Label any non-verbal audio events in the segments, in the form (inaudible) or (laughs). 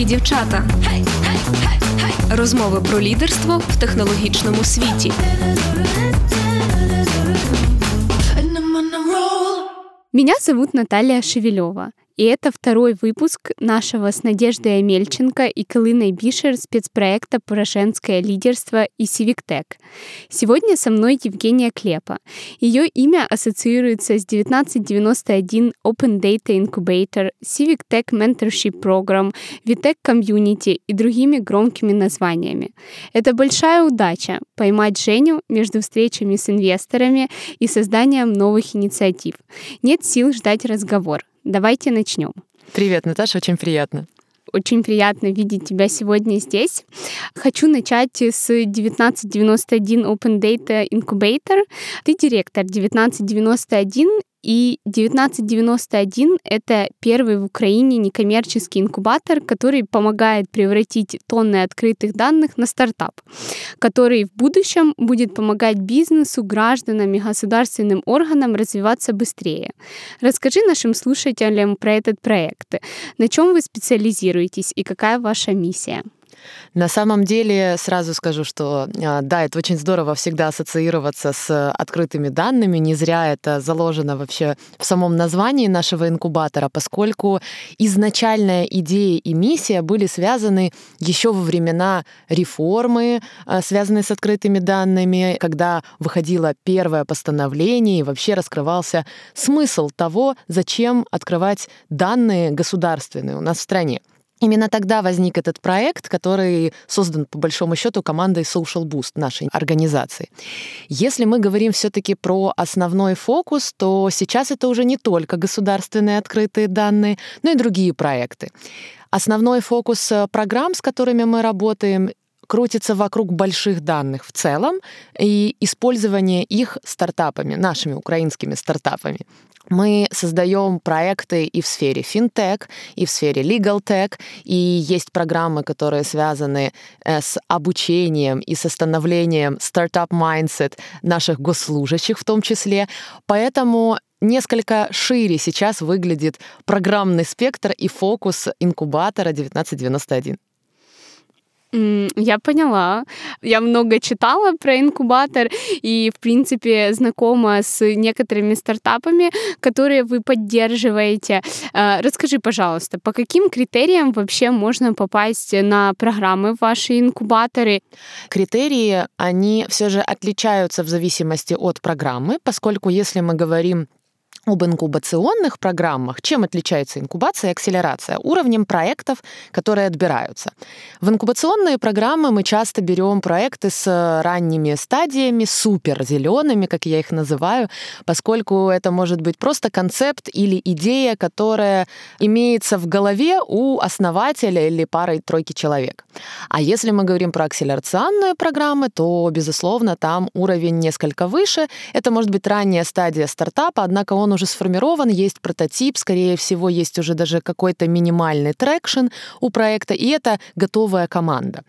Круті дівчата. Розмови про лідерство в технологічному світі. Меня зовут Наталья Шевелева. И это второй выпуск нашего с Надеждой Амельченко и Калиной Бишер спецпроекта про женское лидерство и Tech. Сегодня со мной Евгения Клепа. Ее имя ассоциируется с 1991 Open Data Incubator, Civic Tech Mentorship Program, VTech Community и другими громкими названиями. Это большая удача — поймать Женю между встречами с инвесторами и созданием новых инициатив. Нет сил ждать разговор. Давайте начнем. Привет, Наташа, очень приятно. Очень приятно видеть тебя сегодня здесь. Хочу начать с 1991 Open Data Incubator. Ты директор 1991 и 1991 — это первый в Украине некоммерческий инкубатор, который помогает превратить тонны открытых данных на стартап, который в будущем будет помогать бизнесу, гражданам и государственным органам развиваться быстрее. Расскажи нашим слушателям про этот проект. На чем вы специализируетесь и какая ваша миссия? На самом деле, сразу скажу, что а, да, это очень здорово всегда ассоциироваться с открытыми данными. Не зря это заложено вообще в самом названии нашего инкубатора, поскольку изначальная идея и миссия были связаны еще во времена реформы, а, связанные с открытыми данными, когда выходило первое постановление и вообще раскрывался смысл того, зачем открывать данные государственные у нас в стране. Именно тогда возник этот проект, который создан по большому счету командой Social Boost нашей организации. Если мы говорим все-таки про основной фокус, то сейчас это уже не только государственные открытые данные, но и другие проекты. Основной фокус э, программ, с которыми мы работаем, крутится вокруг больших данных в целом и использование их стартапами, нашими украинскими стартапами. Мы создаем проекты и в сфере финтех, и в сфере legal и есть программы, которые связаны э, с обучением и со становлением стартап mindset наших госслужащих в том числе. Поэтому несколько шире сейчас выглядит программный спектр и фокус инкубатора 1991. Я поняла. Я много читала про инкубатор и, в принципе, знакома с некоторыми стартапами, которые вы поддерживаете. А, расскажи, пожалуйста, по каким критериям вообще можно попасть на программы ваши инкубаторы? Критерии, они все же отличаются в зависимости от программы, поскольку если мы говорим об инкубационных программах. Чем отличается инкубация и акселерация? Уровнем проектов, которые отбираются. В инкубационные программы мы часто берем проекты с ранними стадиями, супер зелеными, как я их называю, поскольку это может быть просто концепт или идея, которая имеется в голове у основателя или пары-тройки человек. А если мы говорим про акселерационные программы, то, безусловно, там уровень несколько выше. Это может быть ранняя стадия стартапа, однако он уже уже сформирован, есть прототип, скорее всего, есть уже даже какой-то минимальный traction у проекта, и это готовая команда.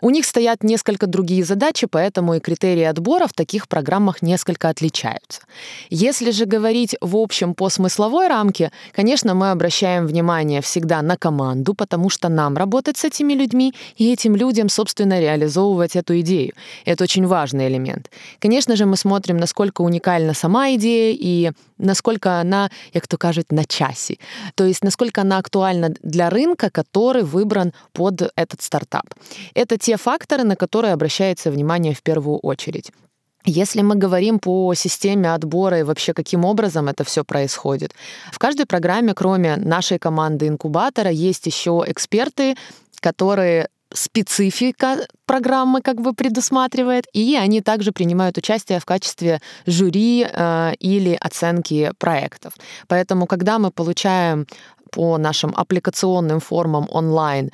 У них стоят несколько другие задачи, поэтому и критерии отбора в таких программах несколько отличаются. Если же говорить в общем по смысловой рамке, конечно, мы обращаем внимание всегда на команду, потому что нам работать с этими людьми и этим людям, собственно, реализовывать эту идею. Это очень важный элемент. Конечно же, мы смотрим, насколько уникальна сама идея и насколько насколько она, як то кажуть, на часі. Есть насколько она актуальна для рынка, который выбран под этот стартап. Это те факторы, на которые обращается внимание в первую очередь. Если мы говорим по системе отбора и вообще каким образом это все происходит, в каждой программе, кроме нашей команды инкубатора, есть еще эксперты, которые специфика программы как бы предусматривает, и они также принимают участие в качестве жюри э, или оценки проектов. Поэтому, когда мы получаем по нашим аппликационным формам онлайн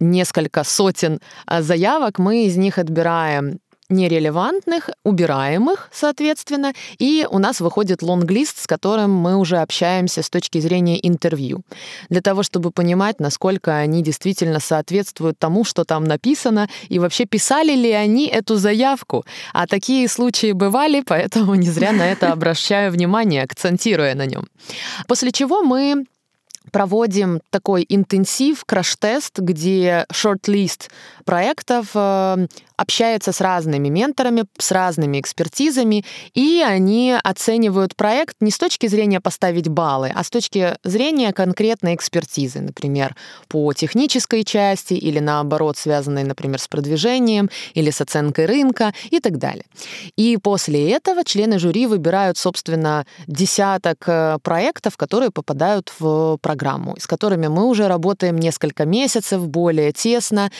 несколько сотен э, заявок, мы из них отбираем нерелевантных, убираемых, соответственно, и у нас выходит лонглист, с которым мы уже общаемся с точки зрения интервью, для того, чтобы понимать, насколько они действительно соответствуют тому, что там написано, и вообще писали ли они эту заявку. А такие случаи бывали, поэтому не зря на это обращаю внимание, акцентируя на нем. После чего мы проводим такой интенсив, краш-тест, где шорт-лист проектов э, общается с разными менторами, с разными экспертизами, и они оценивают проект не с точки зрения поставить баллы, а с точки зрения конкретной экспертизы, например, по технической части или наоборот, связанной, например, с продвижением или с оценкой рынка и так далее. И после этого члены жюри выбирают, собственно, десяток э, проектов, которые попадают в программу, с которыми мы уже работаем несколько месяцев более тесно,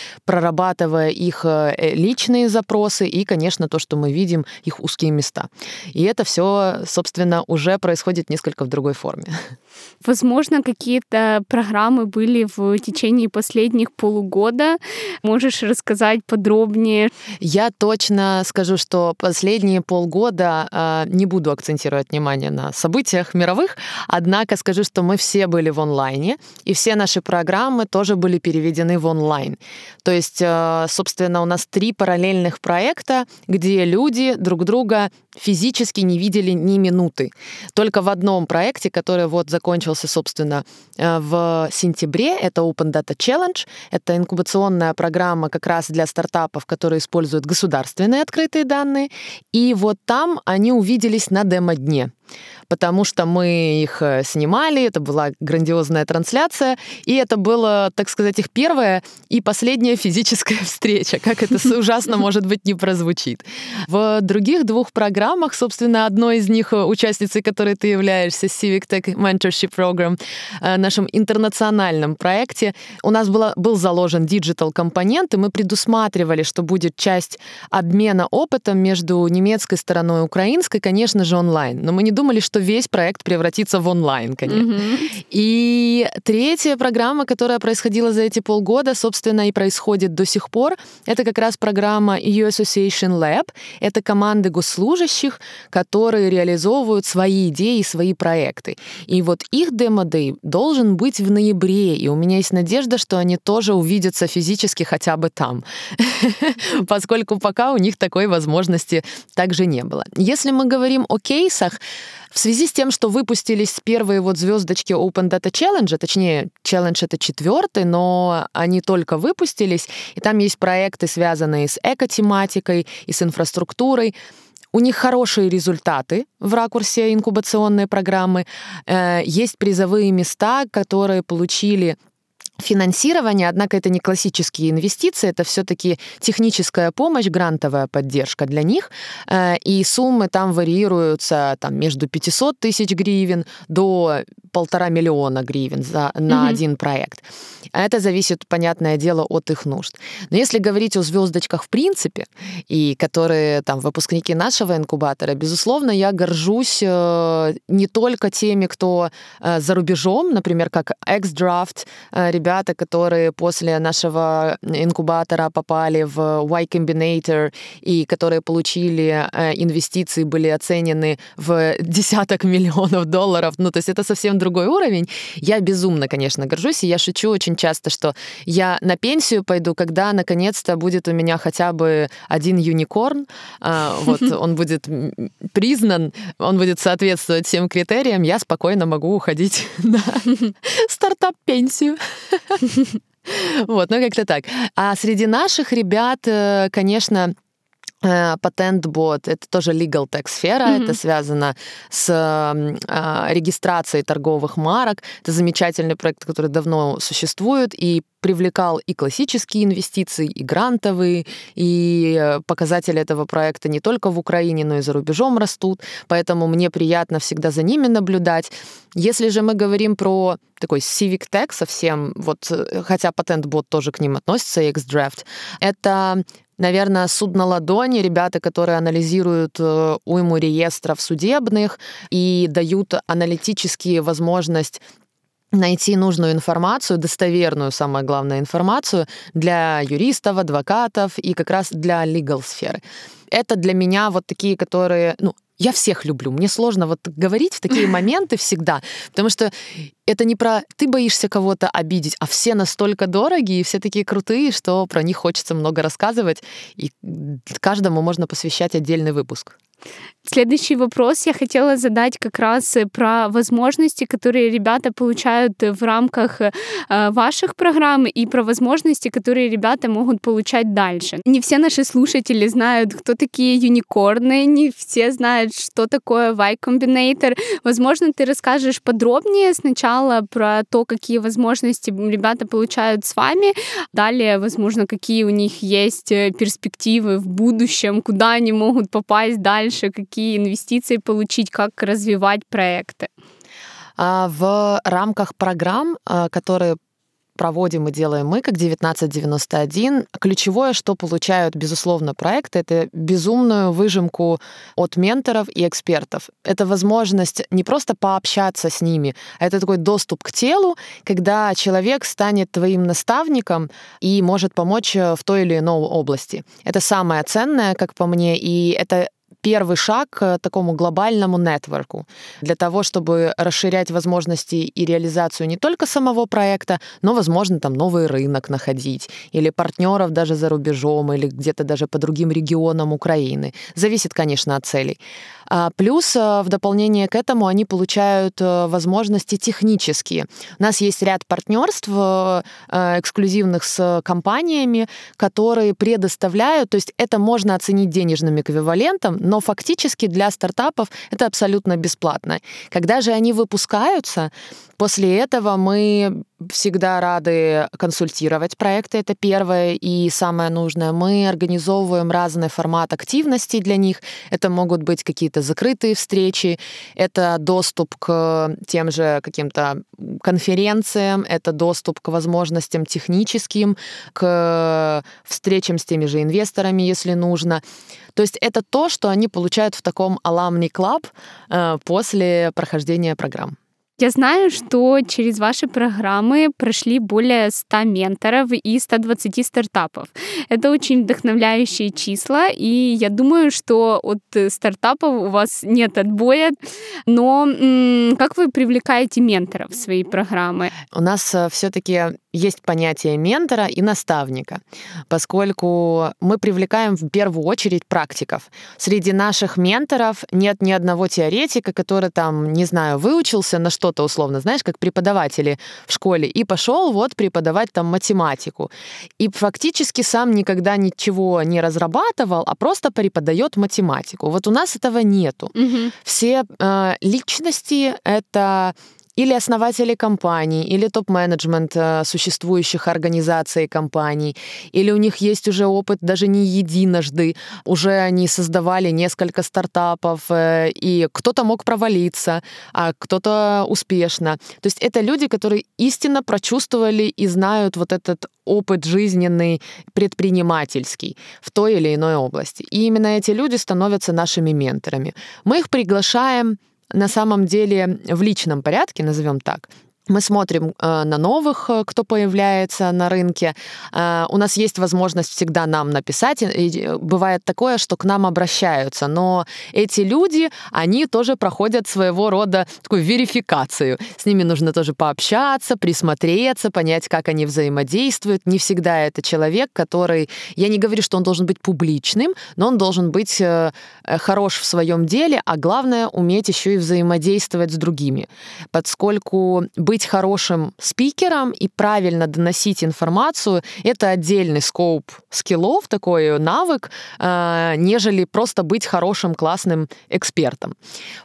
прорабатывая их э, личные запросы и, конечно, то, что мы видим, их узкие места. И это все, собственно, уже происходит несколько в другой форме. (laughs) Возможно, какие-то программы были в течение последних полугода. Можешь рассказать подробнее? Я точно скажу, что последние полгода э, не буду акцентировать внимание на событиях мировых, однако скажу, что мы все были в онлайне, и все наши программы тоже были переведены в онлайн. То есть, э, собственно, у нас три параллельных проекта, где люди друг друга физически не видели ни минуты. Только в одном проекте, который вот закончился, собственно, э, в сентябре, это Open Data Challenge. Это инкубационная программа как раз для стартапов, которые используют государственные открытые данные. И вот там они увиделись на демо-дне потому что мы их э, снимали, это была грандиозная трансляция, и это было, так сказать, их первая и последняя физическая встреча, как это ужасно, может быть, не прозвучит. В других двух программах, собственно, одной из них, э, участницей которой ты являешься, Civic Tech Mentorship Program, э, нашем интернациональном проекте, у нас было, был заложен digital компонент, и мы предусматривали, что будет часть обмена опытом между немецкой стороной и украинской, конечно же, онлайн. Но мы не думали, что весь проект превратится в онлайн, конечно. Mm-hmm. И третья программа, которая происходила за эти полгода, собственно, и происходит до сих пор, это как раз программа EU Association Lab. Это команды госслужащих, которые реализовывают свои идеи, свои проекты. И вот их демо-дей должен быть в ноябре, и у меня есть надежда, что они тоже увидятся физически хотя бы там, (laughs) поскольку пока у них такой возможности также не было. Если мы говорим о кейсах, в связи с тем, что выпустились первые вот звездочки Open Data Challenge, точнее, Challenge это четвертый, но они только выпустились, и там есть проекты, связанные с экотематикой и с инфраструктурой. У них хорошие результаты в ракурсе инкубационной программы. Э, есть призовые места, которые получили финансирование, однако это не классические инвестиции, это все-таки техническая помощь, грантовая поддержка для них, э, и суммы там варьируются там, между 500 тысяч гривен до полтора миллиона гривен за, на mm-hmm. один проект. Это зависит, понятное дело, от их нужд. Но если говорить о звездочках в принципе, и которые там выпускники нашего инкубатора, безусловно, я горжусь э, не только теми, кто э, за рубежом, например, как X-Draft, ребята, ребята, которые после нашего инкубатора попали в Y Combinator и которые получили э, инвестиции, были оценены в (laughs) десяток миллионов долларов. Ну, то есть это совсем другой уровень. Я безумно, конечно, горжусь, и я шучу очень часто, что я на пенсию пойду, когда наконец-то будет у меня хотя бы один юникорн. А, вот (laughs) он будет признан, он будет соответствовать всем критериям, я спокойно могу уходить (laughs) на стартап-пенсию. Вот, ну как-то так. А среди наших ребят, э, конечно, э, Патент-бот — это тоже legal tech сфера, mm-hmm. это связано с э, регистрацией торговых марок. Это замечательный проект, который давно существует и привлекал и классические инвестиции, и грантовые, и э, показатели этого проекта не только в Украине, но и за рубежом растут, поэтому мне приятно всегда за ними наблюдать. Если же мы говорим про такой Civic Tech совсем, вот, э, хотя патент-бот тоже к ним относится, X-Draft, это наверное, суд на ладони, ребята, которые анализируют э, уйму реестров судебных и дают аналитические возможность найти нужную информацию, достоверную, самое главное, информацию для юристов, адвокатов и как раз для legal сферы. Это для меня вот такие, которые, ну, я всех люблю. Мне сложно вот говорить в такие (laughs) моменты всегда, потому что это не про ты боишься кого-то обидеть, а все настолько дорогие и все такие крутые, что про них хочется много рассказывать, и каждому можно посвящать отдельный выпуск. Следующий вопрос я хотела задать как раз э, про возможности, которые ребята получают в рамках э, ваших программ и про возможности, которые ребята могут получать дальше. Не все наши слушатели знают, кто такие юникорны, не все знают, что такое Y Combinator. Возможно, ты расскажешь подробнее сначала про то, какие возможности ребята получают с вами, далее, возможно, какие у них есть э, перспективы в будущем, куда они могут попасть дальше, какие какие инвестиции получить, как развивать проекты? А, в рамках программ, а, которые проводим и делаем мы, как 1991. Ключевое, что получают, безусловно, проекты, это безумную выжимку от менторов и экспертов. Это возможность не просто пообщаться с ними, а это такой доступ к телу, когда человек станет твоим наставником и может помочь в той или иной области. Это самое ценное, как по мне, и это первый шаг к такому глобальному нетворку для того, чтобы расширять возможности и реализацию не только самого проекта, но, возможно, там новый рынок находить или партнеров даже за рубежом или где-то даже по другим регионам Украины. Зависит, конечно, от целей. А плюс э, в дополнение к этому они получают э, возможности технические. У нас есть ряд партнерств э, эксклюзивных с компаниями, которые предоставляют, то есть это можно оценить денежным эквивалентом, но фактически для стартапов это абсолютно бесплатно. Когда же они выпускаются, после этого мы всегда рады консультировать проекты, это первое и самое нужное. Мы организовываем разный формат активностей для них. Это могут быть какие-то закрытые встречи, это доступ к тем же каким-то конференциям, это доступ к возможностям техническим, к встречам с теми же инвесторами, если нужно. То есть это то, что они получают в таком Alumni Club э, после прохождения программ. Я знаю, что через ваши программы прошли более 100 менторов и 120 стартапов. Это очень вдохновляющие числа, и я думаю, что от стартапов у вас нет отбоя. Но как вы привлекаете менторов в свои программы? У нас э, все-таки есть понятие ментора и наставника, поскольку мы привлекаем в первую очередь практиков. Среди наших менторов нет ни одного теоретика, который там, не знаю, выучился на что-то условно, знаешь, как преподаватели в школе, и пошел вот преподавать там математику. И фактически сам никогда ничего не разрабатывал, а просто преподает математику. Вот у нас этого нету. Угу. Все э, личности — это или основатели компаний, или топ-менеджмент э, существующих организаций и компаний, или у них есть уже опыт даже не единожды, уже они создавали несколько стартапов, э, и кто-то мог провалиться, а кто-то успешно. То есть это люди, которые истинно прочувствовали и знают вот этот опыт жизненный, предпринимательский в той или иной области. И именно эти люди становятся нашими менторами. Мы их приглашаем на самом деле в личном порядке, назовем так, мы смотрим э, на новых, э, кто появляется на рынке. Э, у нас есть возможность всегда нам написать. И бывает такое, что к нам обращаются, но эти люди, они тоже проходят своего рода такую верификацию. С ними нужно тоже пообщаться, присмотреться, понять, как они взаимодействуют. Не всегда это человек, который... Я не говорю, что он должен быть публичным, но он должен быть хорош в своем деле, а главное, уметь еще и взаимодействовать с другими. Поскольку быть быть хорошим спикером и правильно доносить информацию — это отдельный скоп скиллов, такой навык, э, нежели просто быть хорошим, классным экспертом.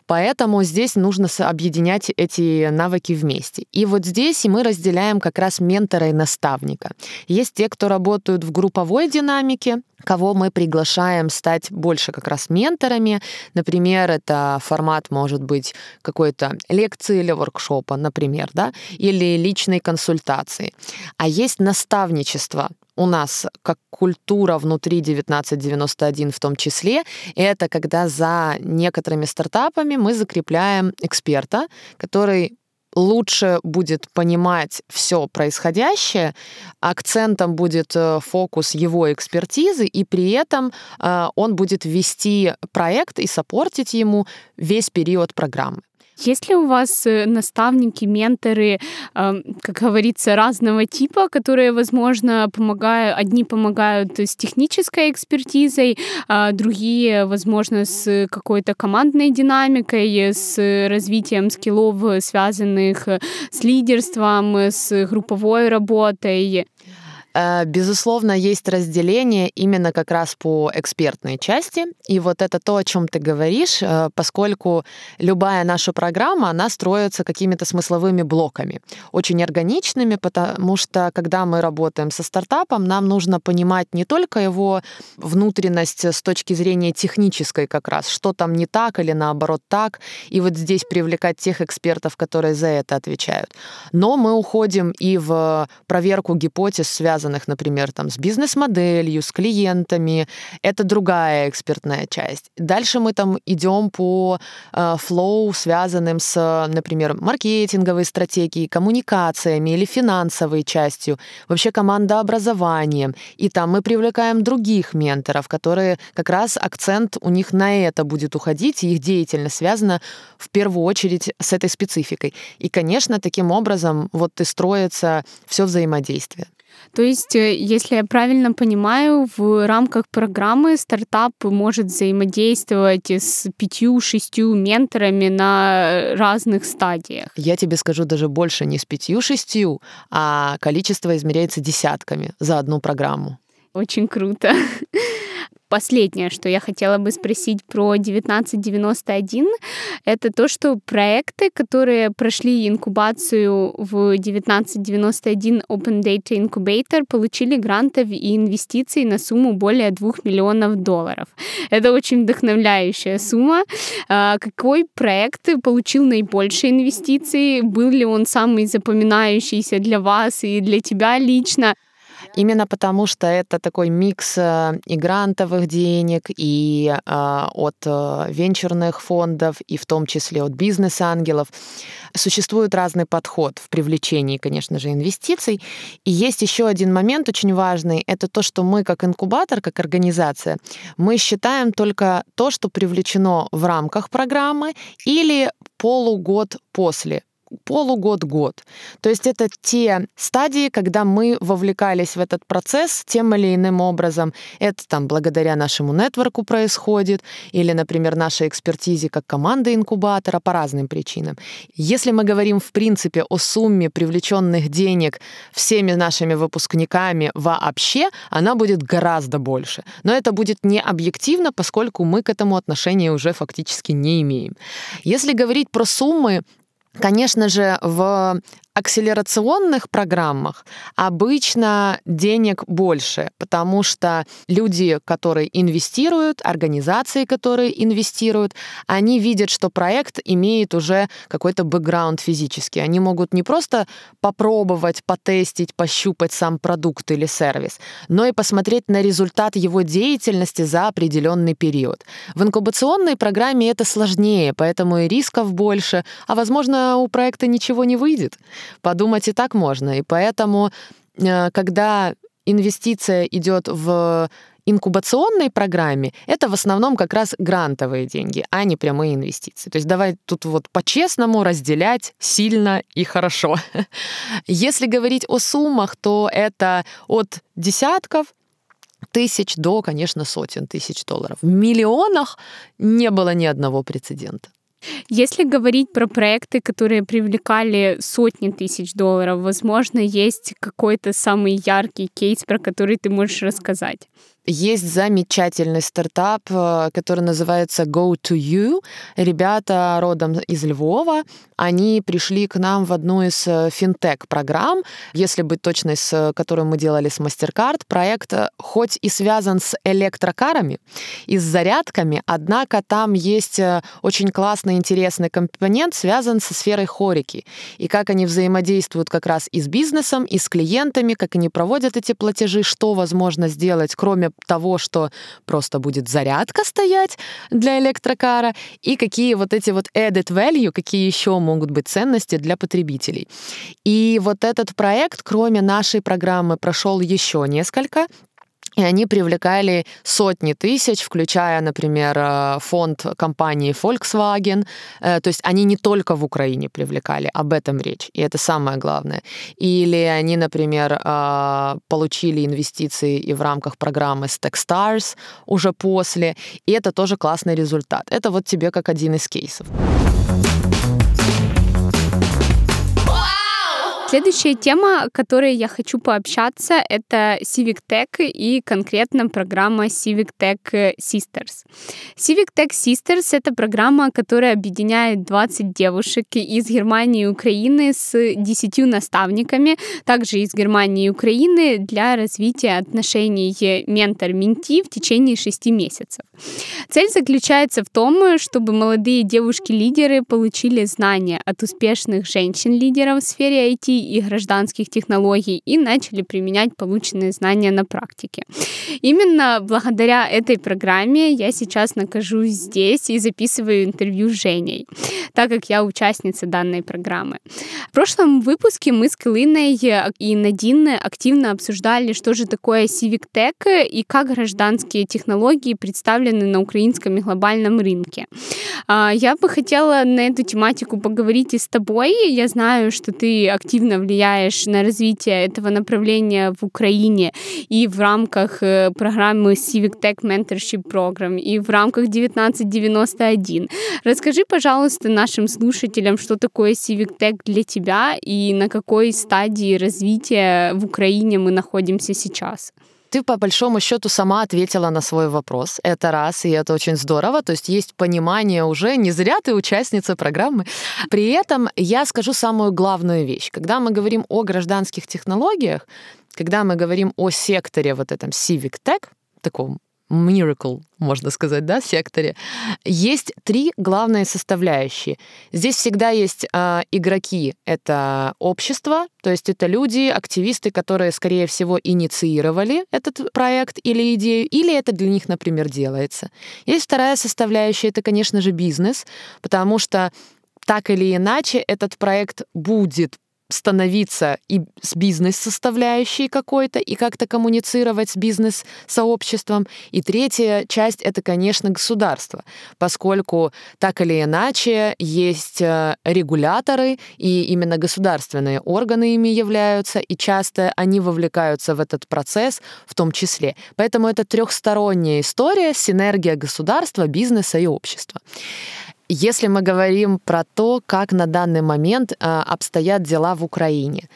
Поэтому здесь нужно объединять эти навыки вместе. И вот здесь мы разделяем как раз ментора и наставника. Есть те, кто работают в групповой динамике, кого мы приглашаем стать больше как раз менторами. Например, это формат может быть какой-то лекции или воркшопа, например, да, или личной консультации. А есть наставничество, у нас как культура внутри 1991 в том числе, это когда за некоторыми стартапами мы закрепляем эксперта, который лучше будет понимать все происходящее, акцентом будет э, фокус его экспертизы, и при этом э, он будет вести проект и сопортить ему весь период программы. Есть ли у вас э, наставники, менторы, как говорится, разного типа, которые, возможно, помогают, одни помогают с технической экспертизой, а другие, возможно, с какой-то командной динамикой, с развитием скиллов, связанных с лидерством, с групповой работой? Э, безусловно, есть разделение именно как раз по экспертной части. И вот это то, о чем ты говоришь, э, поскольку любая наша программа, она строится какими-то смысловыми блоками, очень органичными, потому что когда мы работаем со стартапом, нам нужно понимать не только его внутренность с точки зрения технической как раз, что там не так или наоборот так, и вот здесь привлекать тех экспертов, которые за это отвечают. Но мы уходим и в проверку гипотез, связанных связанных, например, там, с бизнес-моделью, с клиентами. Это другая экспертная часть. Дальше мы там идем по э, флоу, связанным с, например, маркетинговой стратегией, коммуникациями или финансовой частью, вообще командообразованием. И там мы привлекаем других менторов, которые как раз акцент у них на это будет уходить, и их деятельность связана в первую очередь с этой спецификой. И, конечно, таким образом вот и строится все взаимодействие. То есть, э, если я правильно понимаю, в рамках программы стартап может взаимодействовать с пятью-шестью менторами на разных стадиях. Я тебе скажу даже больше не с пятью-шестью, а количество измеряется десятками за одну программу. Очень круто. (laughs) Последнее, что я хотела бы спросить про 1991, это то, что проекты, которые прошли инкубацию в 1991 Open Data Incubator, получили грантов и инвестиций на сумму более 2 миллионов долларов. Это очень вдохновляющая сумма. А, какой проект получил наибольшие инвестиции? Был ли он самый запоминающийся для вас и для тебя лично? Именно потому, что это такой микс э, и грантовых денег, и а, от э, венчурных фондов, и в том числе от бизнес-ангелов. Существует разный подход в привлечении, конечно же, инвестиций. И есть еще один момент очень важный. Это то, что мы как инкубатор, как организация, мы считаем только то, что привлечено в рамках программы или полугод после полугод-год. То есть это те стадии, когда мы вовлекались в этот процесс тем или иным образом. Это там благодаря нашему нетворку происходит, или, например, нашей экспертизе как команды инкубатора по разным причинам. Если мы говорим в принципе о сумме привлеченных денег всеми нашими выпускниками вообще, она будет гораздо больше. Но это будет не объективно, поскольку мы к этому отношения уже фактически не имеем. Если говорить про суммы, Конечно же, в акселерационных программах обычно денег больше, потому что люди, которые инвестируют, организации, которые инвестируют, они видят, что проект имеет уже какой-то бэкграунд физический. Они могут не просто попробовать, потестить, пощупать сам продукт или сервис, но и посмотреть на результат его деятельности за определенный период. В инкубационной программе это сложнее, поэтому и рисков больше, а возможно у проекта ничего не выйдет. Подумать и так можно. И поэтому, э, когда инвестиция идет в инкубационной программе это в основном как раз грантовые деньги, а не прямые инвестиции. То есть давай тут вот по-честному разделять сильно и хорошо. (laughs) Если говорить о суммах, то это от десятков тысяч до, конечно, сотен тысяч долларов. В миллионах не было ни одного прецедента. Если говорить про проекты, которые привлекали сотни тысяч долларов, возможно, есть какой-то самый яркий кейс, про который ты можешь рассказать. Есть замечательный стартап, э, который называется Go to You. Ребята родом из Львова. Они пришли к нам в одну из э, финтех-программ, если быть точной, с которой мы делали с MasterCard. Проект э, хоть и связан с электрокарами и с зарядками, однако там есть очень классный, интересный компонент, связан со сферой хорики. И как они взаимодействуют как раз и с бизнесом, и с клиентами, как они проводят эти платежи, что возможно сделать, кроме того, что просто будет зарядка стоять для электрокара, и какие вот эти вот added value, какие еще могут быть ценности для потребителей. И вот этот проект, кроме нашей программы, прошел еще несколько и они привлекали сотни тысяч, включая, например, э, фонд компании Volkswagen. Э, то есть они не только в Украине привлекали, об этом речь, и это самое главное. Или они, например, э, получили инвестиции и в рамках программы Techstars уже после, и это тоже классный результат. Это вот тебе как один из кейсов. Следующая тема, о которой я хочу пообщаться, это Civic Tech и конкретно программа Civic Tech Sisters. Civic Tech Sisters — это программа, которая объединяет 20 девушек из Германии и Украины с 10 наставниками, также из Германии и Украины, для развития отношений ментор-менти в течение 6 месяцев. Цель заключается в том, чтобы молодые девушки-лидеры получили знания от успешных женщин-лидеров в сфере IT и гражданских технологий и начали применять полученные знания на практике. Именно благодаря этой программе я сейчас нахожусь здесь и записываю интервью с Женей, так как я участница данной программы. В прошлом выпуске мы с Кылиной и Надин активно обсуждали, что же такое Civic Tech и как гражданские технологии представлены на украинском и глобальном рынке. А, я бы хотела на эту тематику поговорить и с тобой. Я знаю, что ты активно сильно влияешь на развитие этого направления в Украине и в рамках э, программы Civic Tech Mentorship Program, и в рамках 1991. Расскажи, пожалуйста, нашим слушателям, что такое Civic Tech для тебя и на какой стадии развития в Украине мы находимся сейчас ты по большому счету сама ответила на свой вопрос. Это раз, и это очень здорово. То есть есть понимание уже, не зря ты участница программы. При этом я скажу самую главную вещь. Когда мы говорим о гражданских технологиях, когда мы говорим о секторе вот этом Civic Tech, таком miracle, можно сказать, да, секторе, есть три главные составляющие. Здесь всегда есть э, игроки. Это общество, то есть это люди, активисты, которые, скорее всего, инициировали этот проект или идею, или это для них, например, делается. Есть вторая составляющая, это, конечно же, бизнес, потому что так или иначе этот проект будет становиться и с бизнес-составляющей какой-то, и как-то коммуницировать с бизнес-сообществом. И третья часть — это, конечно, государство, поскольку так или иначе есть э, регуляторы, и именно государственные органы ими являются, и часто они вовлекаются в этот процесс в том числе. Поэтому это трехсторонняя история, синергия государства, бизнеса и общества. Если мы говорим про то, как на данный момент а, обстоят дела в Украине,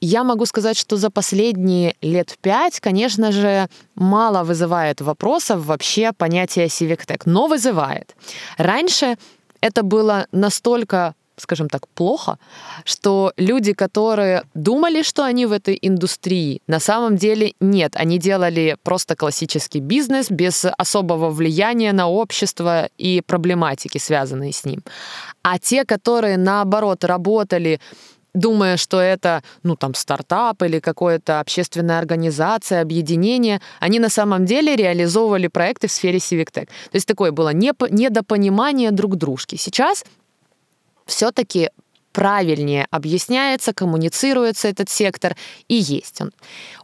я могу сказать, что за последние лет пять, конечно же, мало вызывает вопросов вообще понятие Civic Tech, но вызывает. Раньше это было настолько скажем так, плохо, что люди, которые думали, что они в этой индустрии, на самом деле нет. Они делали просто классический бизнес без особого влияния на общество и проблематики, связанные с ним. А те, которые, наоборот, работали думая, что это, ну, там, стартап или какая-то общественная организация, объединение, они на самом деле реализовывали проекты в сфере Civic Tech. То есть такое было недопонимание друг дружки. Сейчас все-таки правильнее объясняется, коммуницируется этот сектор, и есть он.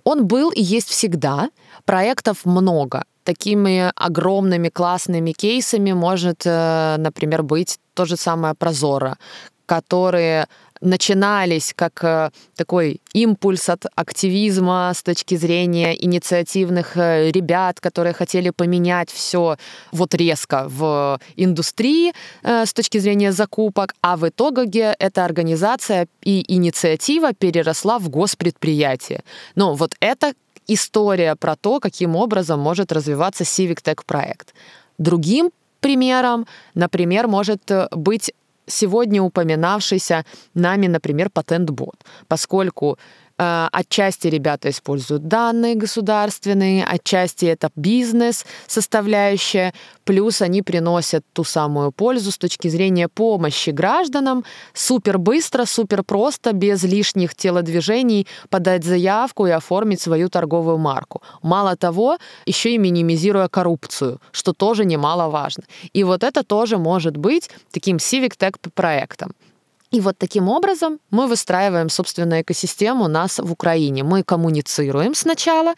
Он был и есть всегда. Проектов много. Такими огромными классными кейсами может, э, например, быть то же самое Прозора, которые начинались как э, такой импульс от активизма с точки зрения инициативных э, ребят, которые хотели поменять все вот резко в индустрии э, с точки зрения закупок, а в итоге эта организация и инициатива переросла в госпредприятие. Но вот это история про то, каким образом может развиваться Civic Tech проект. Другим примером, например, может быть сегодня упоминавшийся нами, например, патент-бот, поскольку отчасти ребята используют данные государственные, отчасти это бизнес составляющая, плюс они приносят ту самую пользу с точки зрения помощи гражданам супер быстро, супер просто, без лишних телодвижений подать заявку и оформить свою торговую марку. Мало того, еще и минимизируя коррупцию, что тоже немаловажно. И вот это тоже может быть таким Civic Tech проектом. И вот таким образом мы выстраиваем, собственно, экосистему нас в Украине. Мы коммуницируем сначала,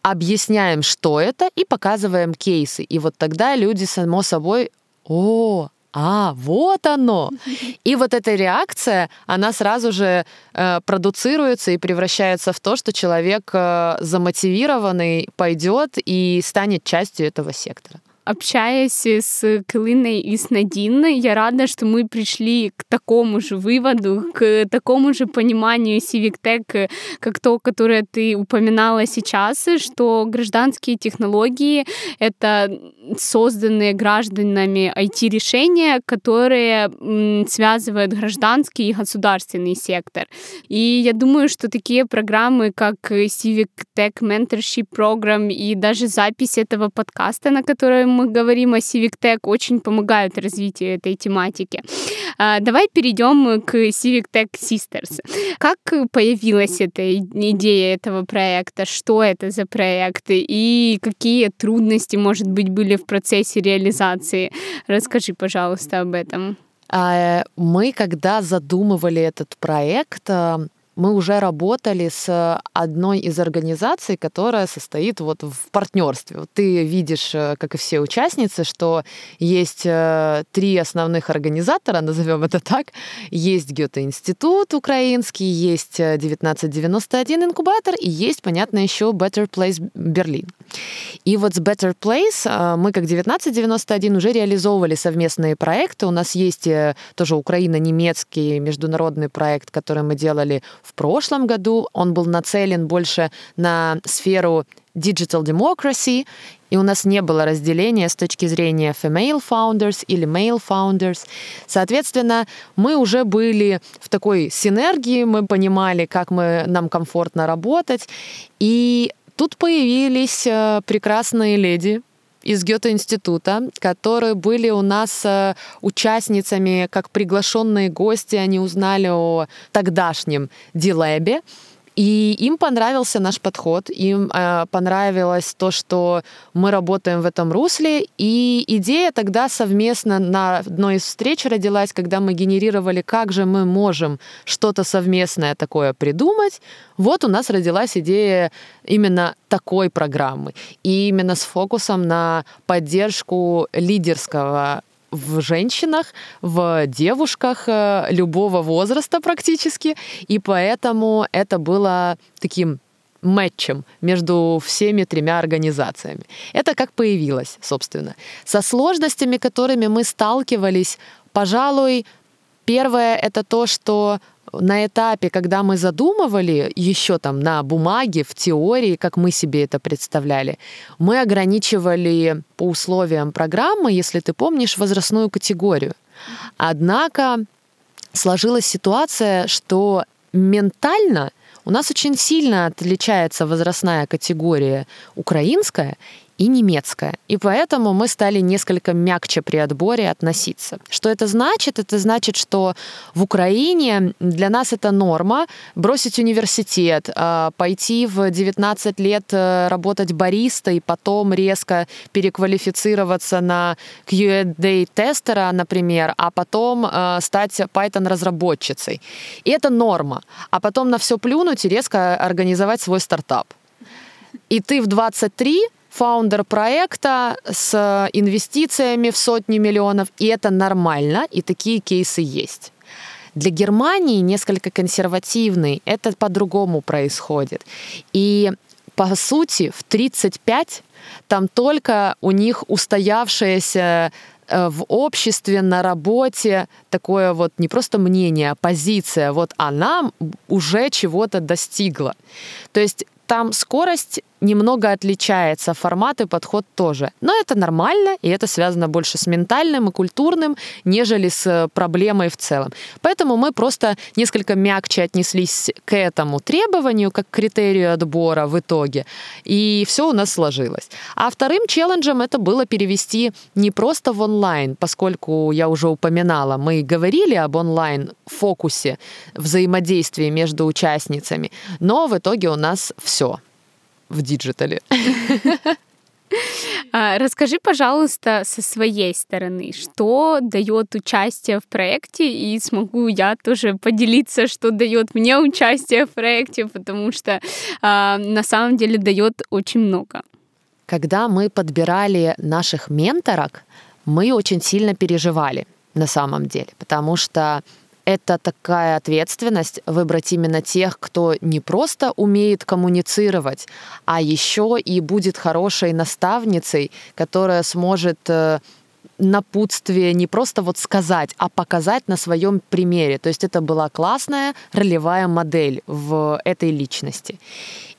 объясняем, что это, и показываем кейсы. И вот тогда люди, само собой, о, а, вот оно. (laughs) И вот эта реакция, она сразу же э, продуцируется и превращается в то, что человек э, замотивированный пойдет и станет частью этого сектора общаясь с Кылиной и с Надиной, я рада, что мы пришли к такому же выводу, к такому же пониманию Civic Tech, как то, которое ты упоминала сейчас, что гражданские технологии — это созданные гражданами IT-решения, которые связывают гражданский и государственный сектор. И я думаю, что такие программы, как Civic Tech Mentorship Program и даже запись этого подкаста, на котором мы говорим о Civic Tech, очень помогают развитию этой тематики. А, давай перейдем к Civic Tech Sisters. Как появилась эта идея этого проекта? Что это за проект? И какие трудности, может быть, были в процессе реализации? Расскажи, пожалуйста, об этом. А, мы, когда задумывали этот проект, мы уже работали с одной из организаций, которая состоит вот в партнерстве. Вот ты видишь, э, как и все участницы, что есть э, три основных организатора, (laughs) назовем это так. Есть Гёте-институт украинский, есть 1991 э, инкубатор и есть, понятно, еще Better Place Берлин. И вот с Better Place мы как 1991 уже реализовывали совместные проекты. У нас есть тоже Украина-немецкий международный проект, который мы делали в прошлом году. Он был нацелен больше на сферу digital democracy, и у нас не было разделения с точки зрения female founders или male founders. Соответственно, мы уже были в такой синергии, мы понимали, как мы, нам комфортно работать, и тут появились э, прекрасные леди, из Гёте-института, которые были у нас э, участницами как приглашенные гости. Они узнали о тогдашнем Дилэбе, и им понравился наш подход, им э, понравилось то, что мы работаем в этом русле. И идея тогда совместно на одной из встреч родилась, когда мы генерировали, как же мы можем что-то совместное такое придумать. Вот у нас родилась идея именно такой программы. И именно с фокусом на поддержку лидерского в женщинах, в девушках э, любого возраста практически, и поэтому это было таким матчем между всеми тремя организациями. Это как появилось, собственно. Со сложностями, которыми мы сталкивались, пожалуй, первое это то, что на этапе, когда мы задумывали еще там на бумаге, в теории, как мы себе это представляли, мы ограничивали по условиям программы, если ты помнишь, возрастную категорию. Однако сложилась ситуация, что ментально у нас очень сильно отличается возрастная категория украинская и немецкая. И поэтому мы стали несколько мягче при отборе относиться. Что это значит? Это значит, что в Украине для нас это норма бросить университет, а, пойти в 19 лет э, работать бариста и потом резко переквалифицироваться на QA-тестера, например, а потом э, стать Python-разработчицей. И это норма. А потом на все плюнуть и резко организовать свой стартап. И ты в 23 фаундер проекта с инвестициями в сотни миллионов, и это нормально, и такие кейсы есть. Для Германии несколько консервативный, это по-другому происходит. И по сути в 35 там только у них устоявшаяся э, в обществе, на работе такое вот не просто мнение, а позиция. Вот она уже чего-то достигла. То есть там скорость немного отличается, формат и подход тоже. Но это нормально, и это связано больше с ментальным и культурным, нежели с проблемой в целом. Поэтому мы просто несколько мягче отнеслись к этому требованию, как к критерию отбора в итоге. И все у нас сложилось. А вторым челленджем это было перевести не просто в онлайн, поскольку я уже упоминала, мы говорили об онлайн-фокусе взаимодействии между участницами, но в итоге у нас все в диджитале. (laughs) А, расскажи, пожалуйста, со своей стороны, что дает участие в проекте, и смогу я тоже поделиться, что дает мне участие в проекте, потому что а, на самом деле дает очень много. Когда мы подбирали наших менторок, мы очень сильно переживали на самом деле, потому что это такая ответственность выбрать именно тех, кто не просто умеет коммуницировать, а еще и будет хорошей наставницей, которая сможет э, напутствие не просто вот сказать, а показать на своем примере. То есть это была классная ролевая модель в этой личности.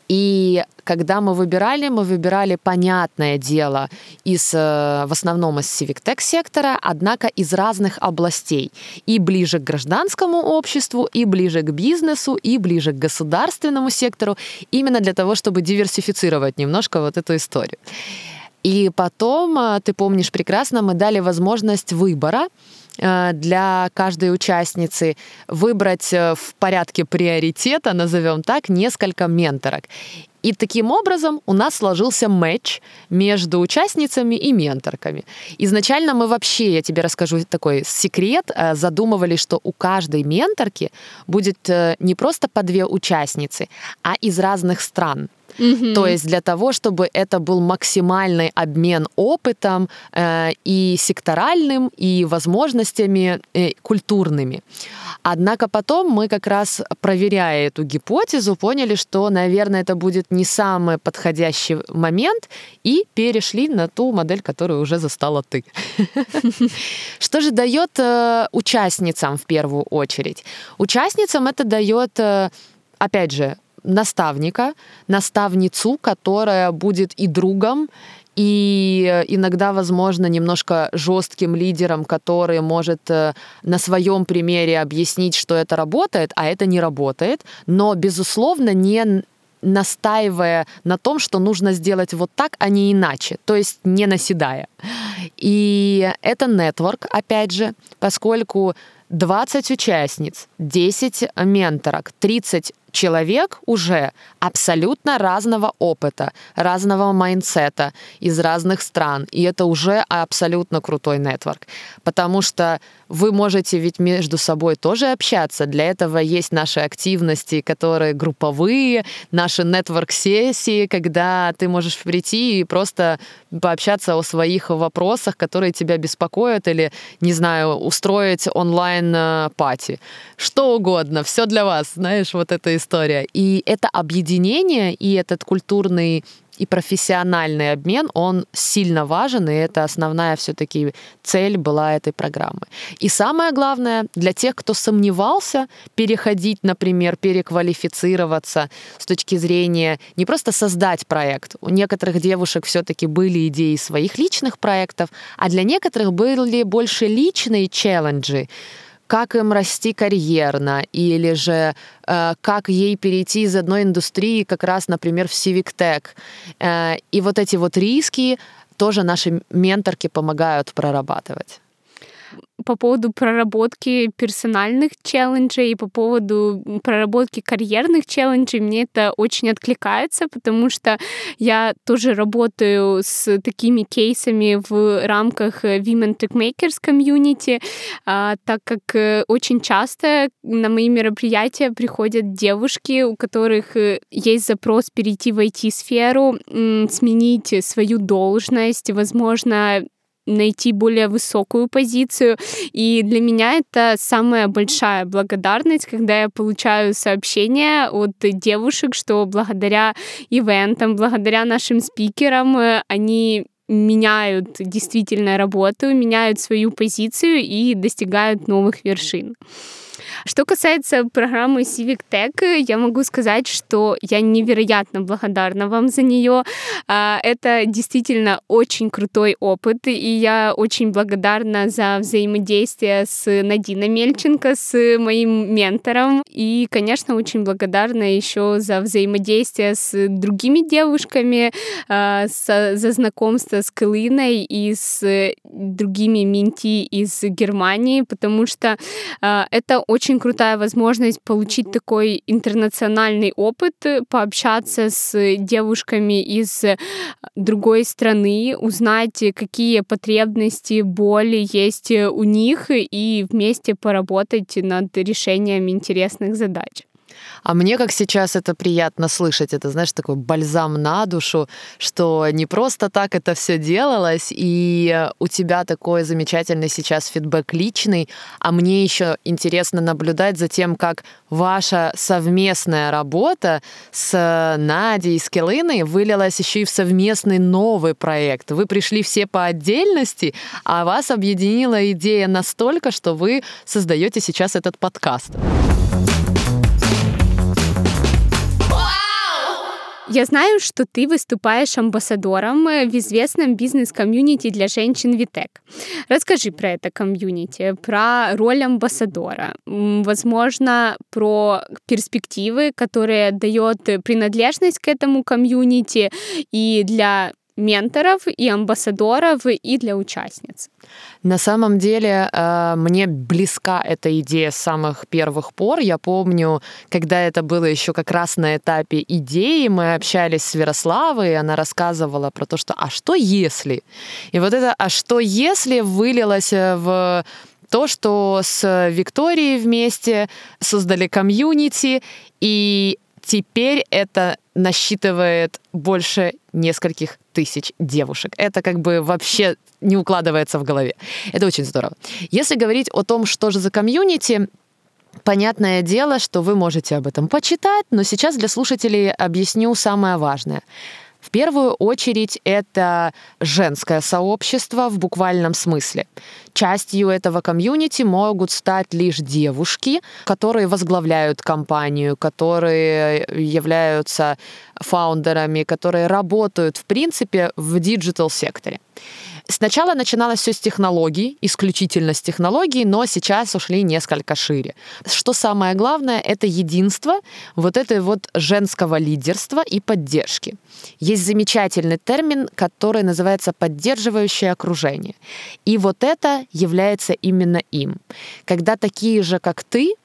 И когда мы выбирали, мы выбирали, понятное дело, из, э, в основном из Civic сектора, однако из разных областей. И ближе к гражданскому обществу, и ближе к бизнесу, и ближе к государственному сектору, именно для того, чтобы диверсифицировать немножко вот эту историю. И потом, э, ты помнишь прекрасно, мы дали возможность выбора, для каждой участницы выбрать э, в порядке приоритета, назовем так, несколько менторок. И таким образом у нас сложился матч между участницами и менторками. Изначально мы вообще, я тебе расскажу такой секрет, э, задумывали, что у каждой менторки будет не просто по две участницы, а из разных стран. Mm-hmm. То есть для того, чтобы это был максимальный обмен опытом э, и секторальным, и возможностями э, культурными. Однако потом мы как раз, проверяя эту гипотезу, поняли, что, наверное, это будет не самый подходящий момент, и перешли на ту модель, которую уже застала ты. (laughs) Что же дает э, участницам в первую очередь? Участницам это дает э, опять же, наставника, наставницу, которая будет и другом, и иногда, возможно, немножко жестким лидером, который может э, на своем примере объяснить, что это работает, а это не работает, но, безусловно, не настаивая на том, что нужно сделать вот так, а не иначе, то есть не наседая. И это нетворк, опять же, поскольку 20 участниц, 10 менторок, 30 человек уже абсолютно разного опыта, разного mindset а, из разных стран. И это уже абсолютно крутой network. Потому что вы можете ведь между собой тоже общаться. Для этого есть наши активности, которые групповые, наши network-сессии, когда ты можешь прийти и просто пообщаться о своих вопросах, которые тебя беспокоят, или, не знаю, устроить онлайн-пати. Что угодно, все для вас, знаешь, вот эта история. И это объединение и этот культурный и профессиональный обмен, он сильно важен, и это основная все-таки цель была этой программы. И самое главное, для тех, кто сомневался переходить, например, переквалифицироваться с точки зрения не просто создать проект. У некоторых девушек все-таки были идеи своих личных проектов, а для некоторых были больше личные челленджи, как им расти карьерно, или же э, как ей перейти из одной индустрии как раз, например, в Civic Tech. Э, и вот эти вот риски тоже наши менторки помогают прорабатывать по поводу проработки персональных челленджей и по поводу проработки карьерных челленджей мне это очень откликается, потому что я тоже работаю с такими кейсами в рамках Women Tech Makers Community, а, так как э, очень часто на мои мероприятия приходят девушки, у которых э, есть запрос перейти в IT-сферу, сменить свою должность, возможно, найти более высокую позицию. И для меня это самая большая благодарность, когда я получаю сообщения от девушек, что благодаря ивентам, благодаря нашим спикерам э, они меняют действительно работу, меняют свою позицию и достигают новых вершин. Что касается программы Civic Tech, я могу сказать, что я невероятно благодарна вам за нее. А, это действительно очень крутой опыт, и я очень благодарна за взаимодействие с Надиной Мельченко, с моим ментором, и, конечно, очень благодарна еще за взаимодействие с другими девушками, а, за знакомство с Кылиной и с другими менти из Германии, потому что а, это очень очень крутая возможность получить такой интернациональный опыт, пообщаться с девушками из другой страны, узнать, какие потребности, боли есть у них, и вместе поработать над решением интересных задач. А мне, как сейчас это приятно слышать, это, знаешь, такой бальзам на душу, что не просто так это все делалось, и у тебя такой замечательный сейчас фидбэк личный, а мне еще интересно наблюдать за тем, как ваша совместная работа с Надей и с Келыной вылилась еще и в совместный новый проект. Вы пришли все по отдельности, а вас объединила идея настолько, что вы создаете сейчас этот подкаст. Я знаю, что ты выступаешь амбассадором э, в известном бизнес-комьюнити для женщин Витек. Расскажи про это комьюнити, про роль амбассадора, возможно, про перспективы, которые дает принадлежность к этому комьюнити и для менторов и амбассадоров и для участниц. На самом деле э, мне близка эта идея с самых первых пор. Я помню, когда это было еще как раз на этапе идеи, мы общались с Ярославой, и она рассказывала про то, что «а что если?». И вот это «а что если?» вылилось э, в то, что с Викторией вместе создали комьюнити, и теперь это насчитывает больше нескольких тысяч девушек. Это как бы вообще не укладывается в голове. Это очень здорово. Если говорить о том, что же за комьюнити, Понятное дело, что вы можете об этом почитать, но сейчас для слушателей объясню самое важное. В первую очередь это женское сообщество в буквальном смысле. Частью этого комьюнити могут стать лишь девушки, которые возглавляют компанию, которые являются founder ами, которые работают, в принципе, в digital-секторе. Сначала начиналось все с технологий, исключительно с технологий, но сейчас ушли несколько шире. Что самое главное, это единство вот этой вот женского лидерства и поддержки. Есть замечательный термин, который называется поддерживающее окружение. И вот это является именно им. Когда такие же, как ты,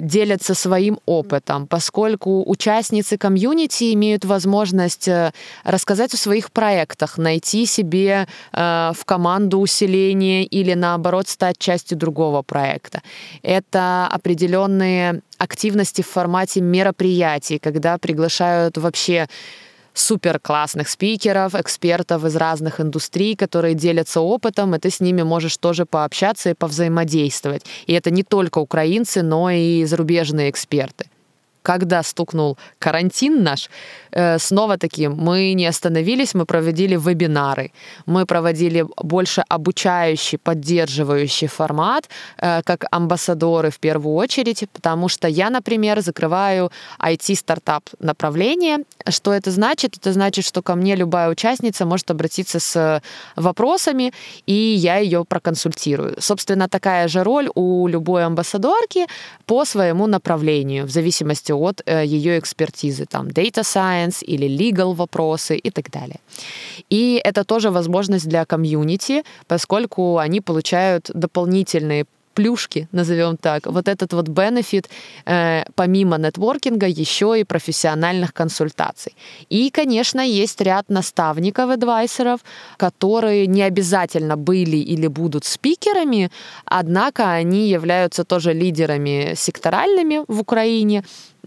делятся своим опытом, поскольку участницы комьюнити имеют возможность э, рассказать о своих проектах, найти себе э, в команду усиление или наоборот стать частью другого проекта. Это определенные активности в формате мероприятий, когда приглашают вообще супер классных спикеров, экспертов из разных индустрий, которые делятся опытом, и ты с ними можешь тоже пообщаться и повзаимодействовать. И это не только украинцы, но и зарубежные эксперты когда стукнул карантин наш, э, снова таки мы не остановились, мы проводили вебинары, мы проводили больше обучающий, поддерживающий формат, э, как амбассадоры в первую очередь, потому что я, например, закрываю IT-стартап направление. Что это значит? Это значит, что ко мне любая участница может обратиться с вопросами, и я ее проконсультирую. Собственно, такая же роль у любой амбассадорки по своему направлению, в зависимости от э, ее экспертизы, там, data science или legal вопросы и так далее. И это тоже возможность для комьюнити, поскольку они получают дополнительные плюшки, назовем так, вот этот вот бенефит э, помимо нетворкинга еще и профессиональных консультаций. И, конечно, есть ряд наставников, адвайсеров, которые не обязательно были или будут спикерами, однако они являются тоже лидерами секторальными в Украине,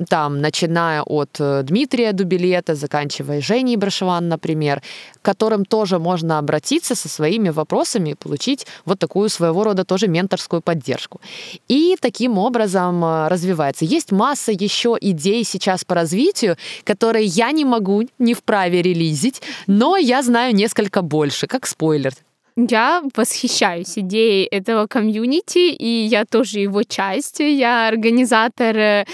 там, начиная от э, Дмитрия Дубилета, заканчивая Женей Брашеван, например, к которым тоже можно обратиться со своими вопросами и получить вот такую своего рода тоже менторскую поддержку. И таким образом э, развивается. Есть масса еще идей сейчас по развитию, которые я не могу, не вправе релизить, но я знаю несколько больше, как спойлер. Я восхищаюсь идеей этого комьюнити, и я тоже его часть. Я организатор э,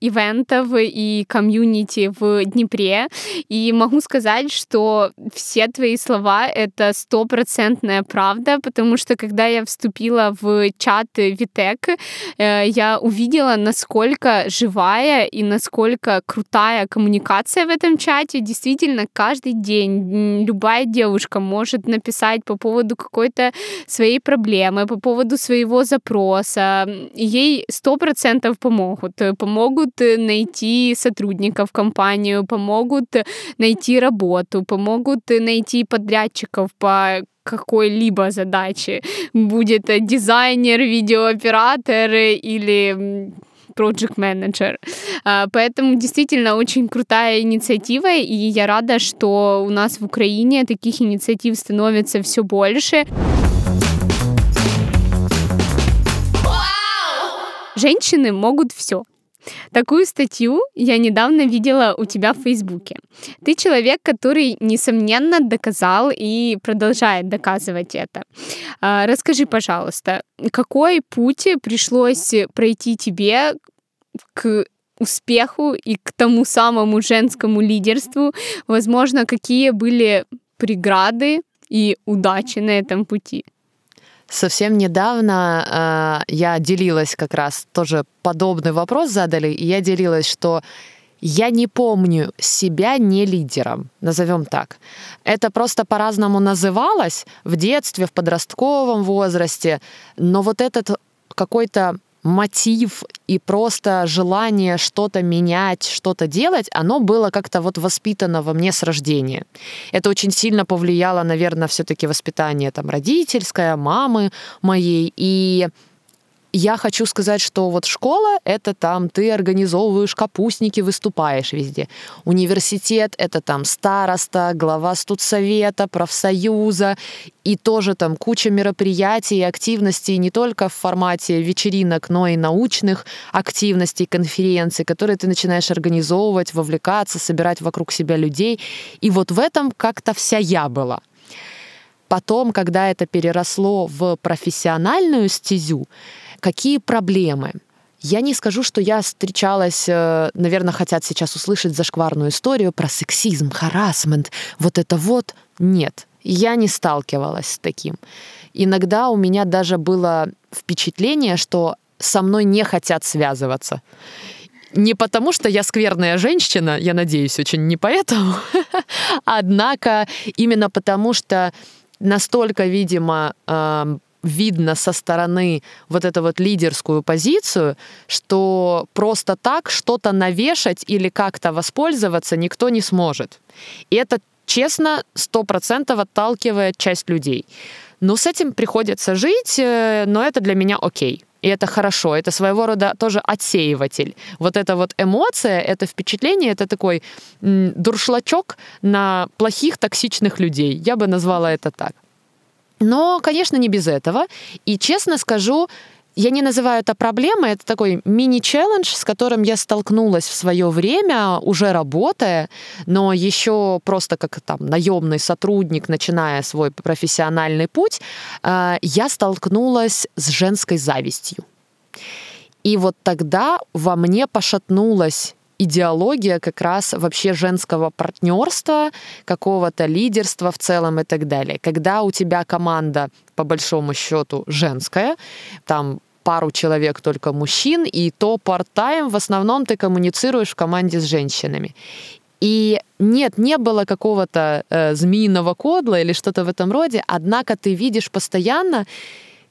ивентов и комьюнити в Днепре. И могу сказать, что все твои слова — это стопроцентная правда, потому что когда я вступила в чат Витек, э, я увидела, насколько живая и насколько крутая коммуникация в этом чате. Действительно, каждый день любая девушка может написать по поводу поводу какой-то своей проблемы, по поводу своего запроса, ей сто процентов помогут. Помогут найти сотрудников в компанию, помогут найти работу, помогут найти подрядчиков по какой-либо задаче. Будет дизайнер, видеооператор или project manager. А, поэтому действительно очень крутая инициатива, и я рада, что у нас в Украине таких инициатив становится все больше. Женщины могут все. Такую статью я недавно видела у тебя в Фейсбуке. Ты человек, который, несомненно, доказал и продолжает доказывать это. А, расскажи, пожалуйста, какой путь пришлось пройти тебе к успеху и к тому самому женскому лидерству? Возможно, какие были преграды и удачи на этом пути? Совсем недавно э, я делилась как раз, тоже подобный вопрос задали, и я делилась, что я не помню себя не лидером, назовем так. Это просто по-разному называлось в детстве, в подростковом возрасте, но вот этот какой-то мотив и просто желание что-то менять, что-то делать, оно было как-то вот воспитано во мне с рождения. Это очень сильно повлияло, наверное, все-таки воспитание там родительское, мамы моей. И я хочу сказать, что вот школа — это там ты организовываешь капустники, выступаешь везде. Университет — это там староста, глава студсовета, профсоюза, и тоже там куча мероприятий и активностей не только в формате вечеринок, но и научных активностей, конференций, которые ты начинаешь организовывать, вовлекаться, собирать вокруг себя людей. И вот в этом как-то вся я была. Потом, когда это переросло в профессиональную стезю, Какие проблемы? Я не скажу, что я встречалась, э, наверное, хотят сейчас услышать зашкварную историю про сексизм, харасмент, вот это вот. Нет, я не сталкивалась с таким. Иногда у меня даже было впечатление, что со мной не хотят связываться. Не потому, что я скверная женщина, я надеюсь, очень не поэтому, (laughs) однако именно потому, что настолько, видимо, видно со стороны вот эту вот лидерскую позицию, что просто так что-то навешать или как-то воспользоваться никто не сможет. И это, честно, сто процентов отталкивает часть людей. Ну, с этим приходится жить, э, но это для меня окей. И это хорошо, это своего рода тоже отсеиватель. Вот эта вот эмоция, это впечатление, это такой дуршлачок на плохих, токсичных людей. Я бы назвала это так. Но, конечно, не без этого. И честно скажу, я не называю это проблемой, это такой мини-челлендж, с которым я столкнулась в свое время, уже работая, но еще просто как там наемный сотрудник, начиная свой профессиональный путь, э, я столкнулась с женской завистью. И вот тогда во мне пошатнулась идеология как раз вообще женского партнерства, какого-то лидерства в целом и так далее. Когда у тебя команда, по большому счету, женская, там пару человек только мужчин, и то part-time в основном ты коммуницируешь в команде с женщинами. И нет, не было какого-то э, змеиного кодла или что-то в этом роде, однако ты видишь постоянно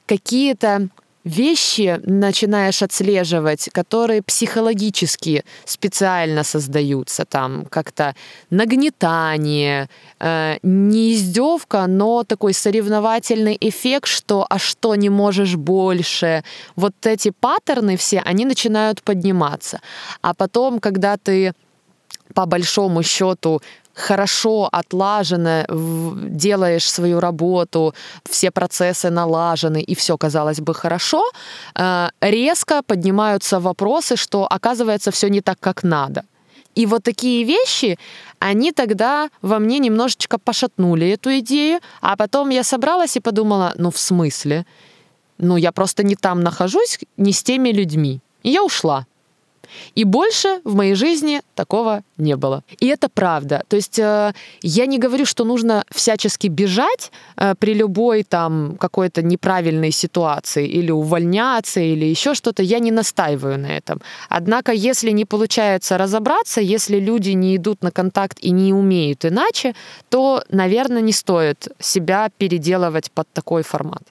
какие-то вещи начинаешь отслеживать, которые психологически специально создаются, там как-то нагнетание, э, не издевка, но такой соревновательный эффект, что а что не можешь больше. Вот эти паттерны все, они начинают подниматься. А потом, когда ты по большому счету хорошо отлажено, делаешь свою работу, все процессы налажены, и все, казалось бы, хорошо, э, резко поднимаются вопросы, что оказывается все не так, как надо. И вот такие вещи, они тогда во мне немножечко пошатнули эту идею, а потом я собралась и подумала, ну в смысле? Ну я просто не там нахожусь, не с теми людьми. И я ушла. И больше в моей жизни такого не было. И это правда. То есть э, я не говорю, что нужно всячески бежать э, при любой там какой-то неправильной ситуации или увольняться или еще что-то. Я не настаиваю на этом. Однако, если не получается разобраться, если люди не идут на контакт и не умеют иначе, то, наверное, не стоит себя переделывать под такой формат.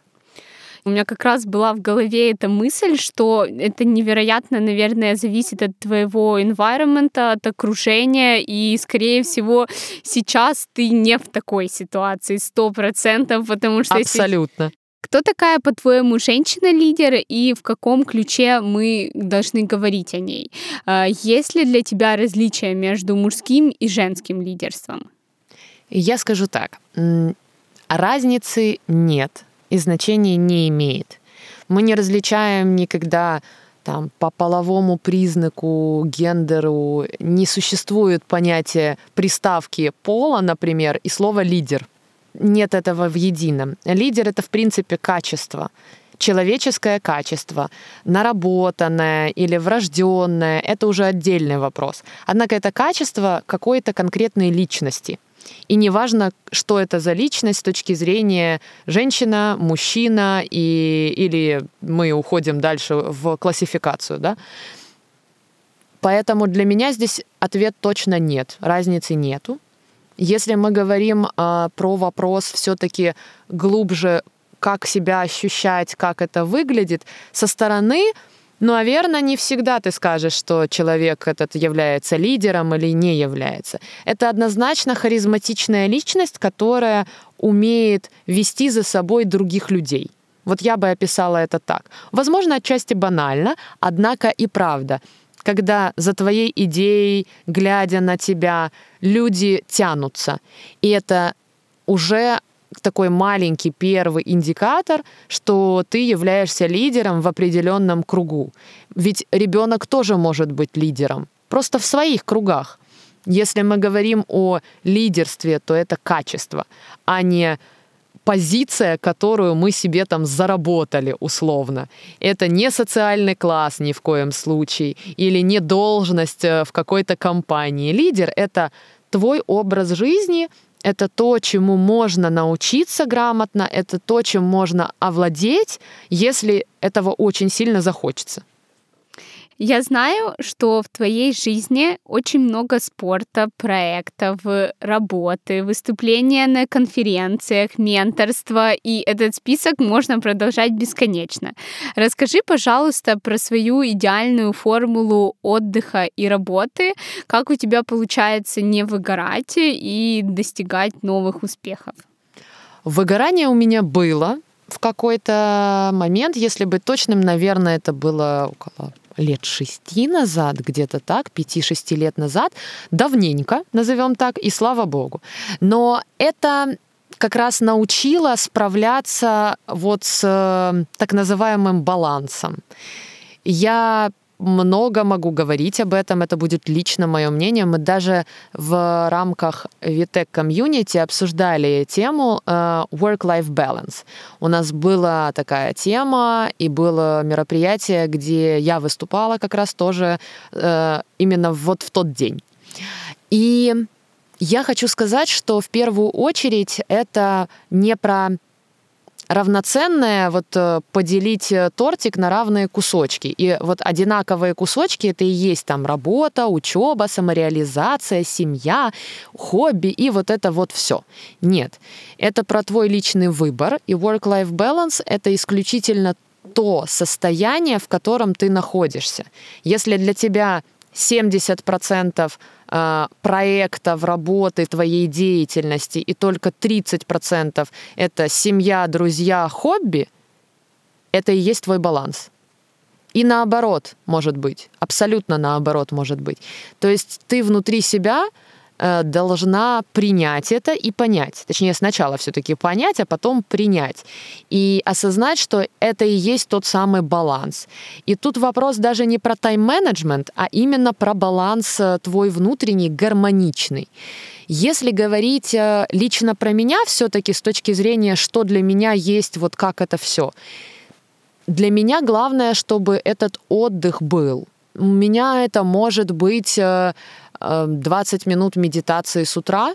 У меня как раз была в голове эта мысль, что это невероятно, наверное, зависит от твоего environment, от окружения, и, скорее всего, сейчас ты не в такой ситуации, сто процентов, потому что... Абсолютно. Если... Кто такая, по-твоему, женщина-лидер и в каком ключе мы должны говорить о ней? А, есть ли для тебя различия между мужским и женским лидерством? Я скажу так. Разницы нет и значения не имеет. Мы не различаем никогда там, по половому признаку, гендеру не существует понятия приставки пола, например, и слова лидер. Нет этого в едином. Лидер это в принципе качество человеческое качество, наработанное или врожденное, это уже отдельный вопрос. Однако это качество какой-то конкретной личности — и неважно, что это за личность с точки зрения женщина, мужчина, и, или мы уходим дальше в классификацию. Да? Поэтому для меня здесь ответ точно нет, разницы нету. Если мы говорим э, про вопрос все-таки глубже, как себя ощущать, как это выглядит, со стороны ну, наверное, не всегда ты скажешь, что человек этот является лидером или не является. Это однозначно харизматичная личность, которая умеет вести за собой других людей. Вот я бы описала это так. Возможно, отчасти банально, однако и правда. Когда за твоей идеей, глядя на тебя, люди тянутся. И это уже такой маленький первый индикатор, что ты являешься лидером в определенном кругу. Ведь ребенок тоже может быть лидером, просто в своих кругах. Если мы говорим о лидерстве, то это качество, а не позиция, которую мы себе там заработали условно. Это не социальный класс ни в коем случае, или не должность э, в какой-то компании. Лидер — это твой образ жизни, это то, чему можно научиться грамотно, это то, чем можно овладеть, если этого очень сильно захочется. Я знаю, что в твоей жизни очень много спорта, проектов, работы, выступления на конференциях, менторства, и этот список можно продолжать бесконечно. Расскажи, пожалуйста, про свою идеальную формулу отдыха и работы, как у тебя получается не выгорать и достигать новых успехов. Выгорание у меня было в какой-то момент, если быть точным, наверное, это было около лет шести назад, где-то так, пяти-шести лет назад, давненько, назовем так, и слава богу. Но это как раз научило справляться вот с э, так называемым балансом. Я много могу говорить об этом, это будет лично мое мнение. Мы даже в рамках VTech комьюнити обсуждали тему э, work-life balance. У нас была такая тема, и было мероприятие, где я выступала как раз тоже э, именно вот в тот день. И я хочу сказать, что в первую очередь это не про равноценное вот э, поделить э, тортик на равные кусочки. И вот одинаковые кусочки это и есть там работа, учеба, самореализация, семья, хобби и вот это вот все. Нет, это про твой личный выбор, и work-life balance это исключительно то состояние, в котором ты находишься. Если для тебя 70% а, проектов, работы, твоей деятельности, и только 30% это семья, друзья, хобби, это и есть твой баланс. И наоборот, может быть, абсолютно наоборот может быть. То есть ты внутри себя должна принять это и понять. Точнее, сначала все-таки понять, а потом принять. И осознать, что это и есть тот самый баланс. И тут вопрос даже не про тайм-менеджмент, а именно про баланс э, твой внутренний, гармоничный. Если говорить э, лично про меня все-таки с точки зрения, что для меня есть, вот как это все, для меня главное, чтобы этот отдых был У меня это может быть 20 э, минут медитации с утра,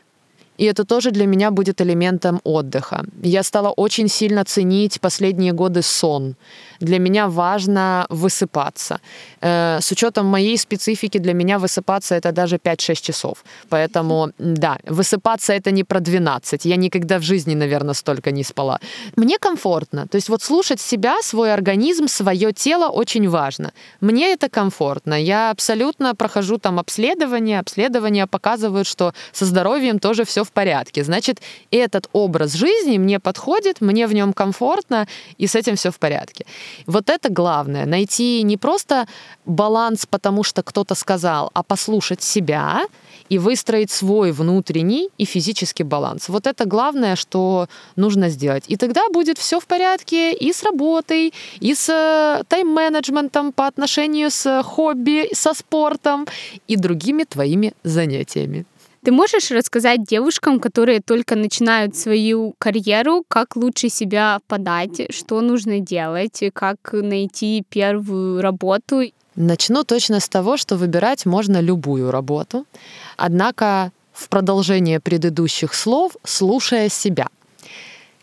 и это тоже для меня будет элементом отдыха. Я стала очень сильно ценить последние годы сон. Для меня важно высыпаться. Э, с учетом моей специфики для меня высыпаться это даже 5-6 часов. Поэтому, да, высыпаться это не про 12. Я никогда в жизни, наверное, столько не спала. Мне комфортно. То есть вот слушать себя, свой организм, свое тело очень важно. Мне это комфортно. Я абсолютно прохожу там обследование. Обследования показывают, что со здоровьем тоже все в порядке. Значит, этот образ жизни мне подходит, мне в нем комфортно, и с этим все в порядке. Вот это главное. Найти не просто баланс, потому что кто-то сказал, а послушать себя и выстроить свой внутренний и физический баланс. Вот это главное, что нужно сделать. И тогда будет все в порядке и с работой, и с э, тайм-менеджментом по отношению с хобби, со спортом и другими твоими занятиями. Ты можешь рассказать девушкам, которые только начинают свою карьеру, как лучше себя подать, что нужно делать, как найти первую работу? Начну точно с того, что выбирать можно любую работу. Однако в продолжение предыдущих слов, слушая себя.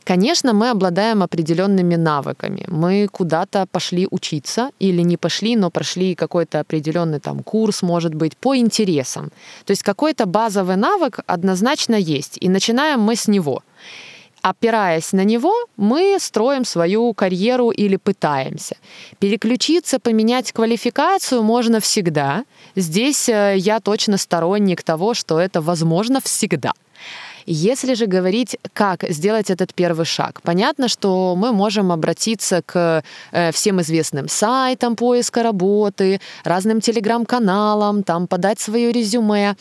Конечно, мы обладаем определенными навыками. Мы куда-то пошли учиться или не пошли, но прошли какой-то определенный там курс, может быть, по интересам. То есть какой-то базовый навык однозначно есть, и начинаем мы с него. Опираясь на него, мы строим свою карьеру или пытаемся. Переключиться, поменять квалификацию можно всегда. Здесь э, я точно сторонник того, что это возможно всегда. Если же говорить, как сделать этот первый шаг, понятно, что мы можем обратиться к э, всем известным сайтам поиска работы, разным телеграм-каналам, там подать свое резюме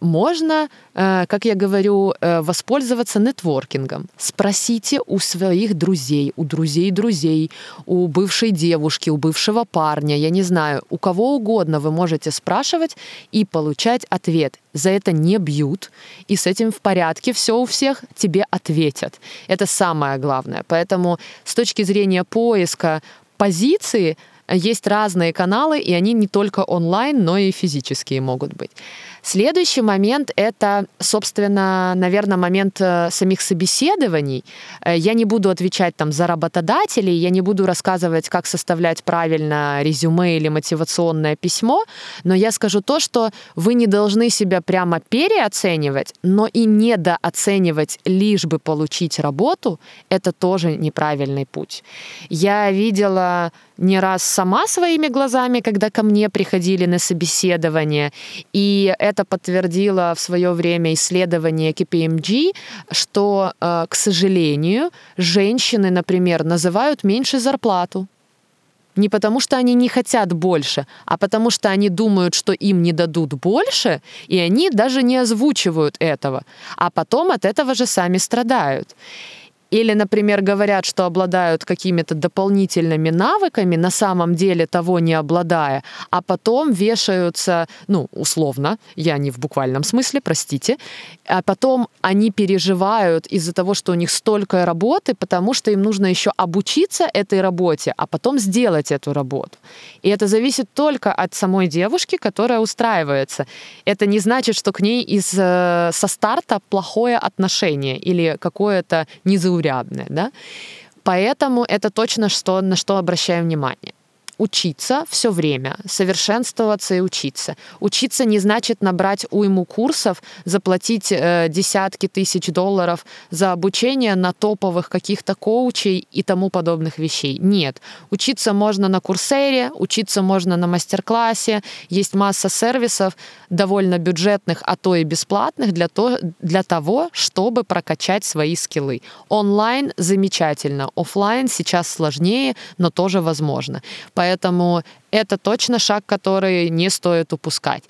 можно, э, как я говорю, э, воспользоваться нетворкингом. Спросите у своих друзей, у друзей друзей, у бывшей девушки, у бывшего парня, я не знаю, у кого угодно вы можете спрашивать и получать ответ. За это не бьют, и с этим в порядке, все у всех тебе ответят. Это самое главное. Поэтому с точки зрения поиска позиции есть разные каналы, и они не только онлайн, но и физические могут быть. Следующий момент — это, собственно, наверное, момент э, самих собеседований. Э, я не буду отвечать там за работодателей, я не буду рассказывать, как составлять правильно резюме или мотивационное письмо, но я скажу то, что вы не должны себя прямо переоценивать, но и недооценивать, лишь бы получить работу, это тоже неправильный путь. Я видела не раз сама своими глазами, когда ко мне приходили на собеседование, и это подтвердило в свое время исследование KPMG, что, э, к сожалению, женщины, например, называют меньше зарплату. Не потому, что они не хотят больше, а потому, что они думают, что им не дадут больше, и они даже не озвучивают этого. А потом от этого же сами страдают. Или, например, говорят, что обладают какими-то дополнительными навыками, на самом деле того не обладая, а потом вешаются, ну, условно, я не в буквальном смысле, простите, а потом они переживают из-за того, что у них столько работы, потому что им нужно еще обучиться этой работе, а потом сделать эту работу. И это зависит только от самой девушки, которая устраивается. Это не значит, что к ней из, э, со старта плохое отношение или какое-то незаурядное. Да? Поэтому это точно что, на что обращаем внимание учиться все время, совершенствоваться и учиться. Учиться не значит набрать уйму курсов, заплатить э, десятки тысяч долларов за обучение на топовых каких-то коучей и тому подобных вещей. Нет. Учиться можно на курсере, учиться можно на мастер-классе. Есть масса сервисов, довольно бюджетных, а то и бесплатных для, то, для того, чтобы прокачать свои скиллы. Онлайн замечательно, офлайн сейчас сложнее, но тоже возможно. Поэтому Поэтому это точно шаг, который не стоит упускать.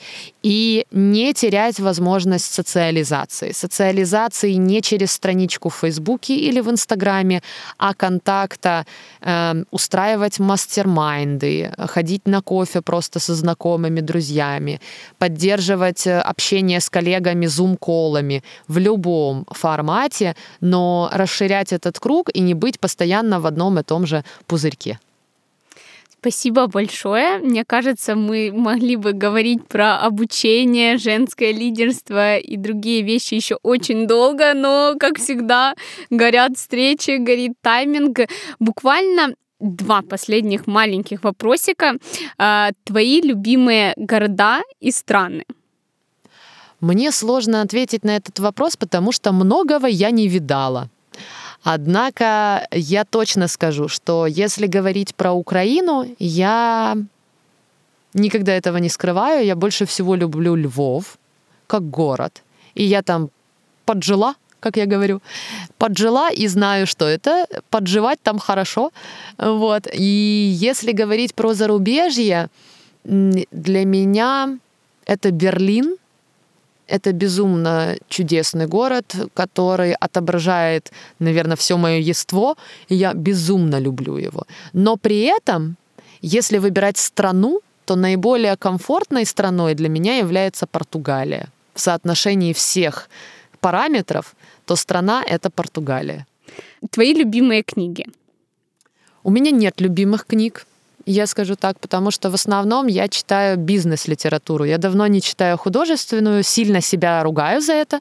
И не терять возможность социализации. Социализации не через страничку в Фейсбуке или в Инстаграме, а контакта, э, устраивать мастер-майнды, ходить на кофе просто со знакомыми, друзьями, поддерживать э, общение с коллегами зум-колами в любом формате, но расширять этот круг и не быть постоянно в одном и том же пузырьке. Спасибо большое. Мне кажется, мы могли бы говорить про обучение, женское лидерство и другие вещи еще очень долго, но, как всегда, горят встречи, горит тайминг. Буквально два последних маленьких вопросика. А, твои любимые города и страны? Мне сложно ответить на этот вопрос, потому что многого я не видала. Однако я точно скажу, что если говорить про Украину, я никогда этого не скрываю. Я больше всего люблю Львов как город. И я там поджила, как я говорю, поджила и знаю, что это. Подживать там хорошо. Вот. И если говорить про зарубежье, для меня это Берлин — это безумно чудесный город, который отображает, наверное, все мое ество, и я безумно люблю его. Но при этом, если выбирать страну, то наиболее комфортной страной для меня является Португалия. В соотношении всех параметров, то страна — это Португалия. Твои любимые книги? У меня нет любимых книг. Я скажу так, потому что в основном я читаю бизнес-литературу. Я давно не читаю художественную, сильно себя ругаю за это,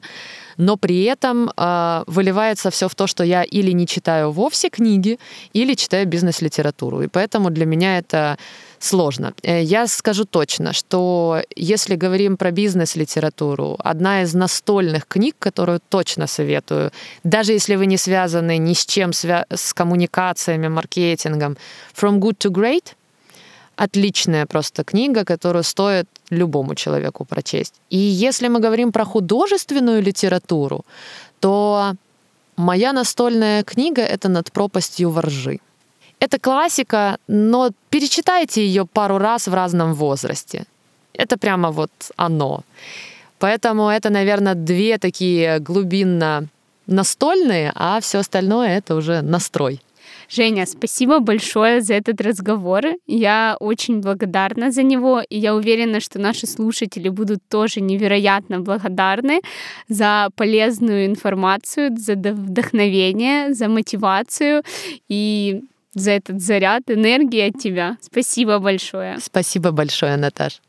но при этом э, выливается все в то, что я или не читаю вовсе книги, или читаю бизнес-литературу. И поэтому для меня это сложно. Э, я скажу точно, что если говорим про бизнес-литературу, одна из настольных книг, которую точно советую, даже если вы не связаны ни с чем, с коммуникациями, маркетингом, From Good to Great отличная просто книга, которую стоит любому человеку прочесть. И если мы говорим про художественную литературу, то моя настольная книга — это «Над пропастью воржи». Это классика, но перечитайте ее пару раз в разном возрасте. Это прямо вот оно. Поэтому это, наверное, две такие глубинно настольные, а все остальное это уже настрой. Женя, спасибо большое за этот разговор. Я очень благодарна за него, и я уверена, что наши слушатели будут тоже невероятно благодарны за полезную информацию, за вдохновение, за мотивацию и за этот заряд энергии от тебя. Спасибо большое. Спасибо большое, Наташ.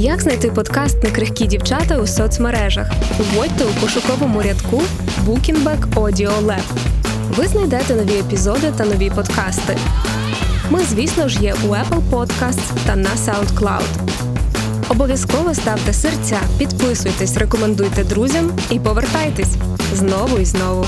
Як знайти подкаст на крихкі дівчата у соцмережах? Вводьте у пошуковому рядку Bookingback Audio Lab. Ви знайдете нові епізоди та нові подкасти. Ми, звісно ж, є у Apple Podcasts та на SoundCloud. Обов'язково ставте серця, підписуйтесь, рекомендуйте друзям і повертайтесь знову і знову.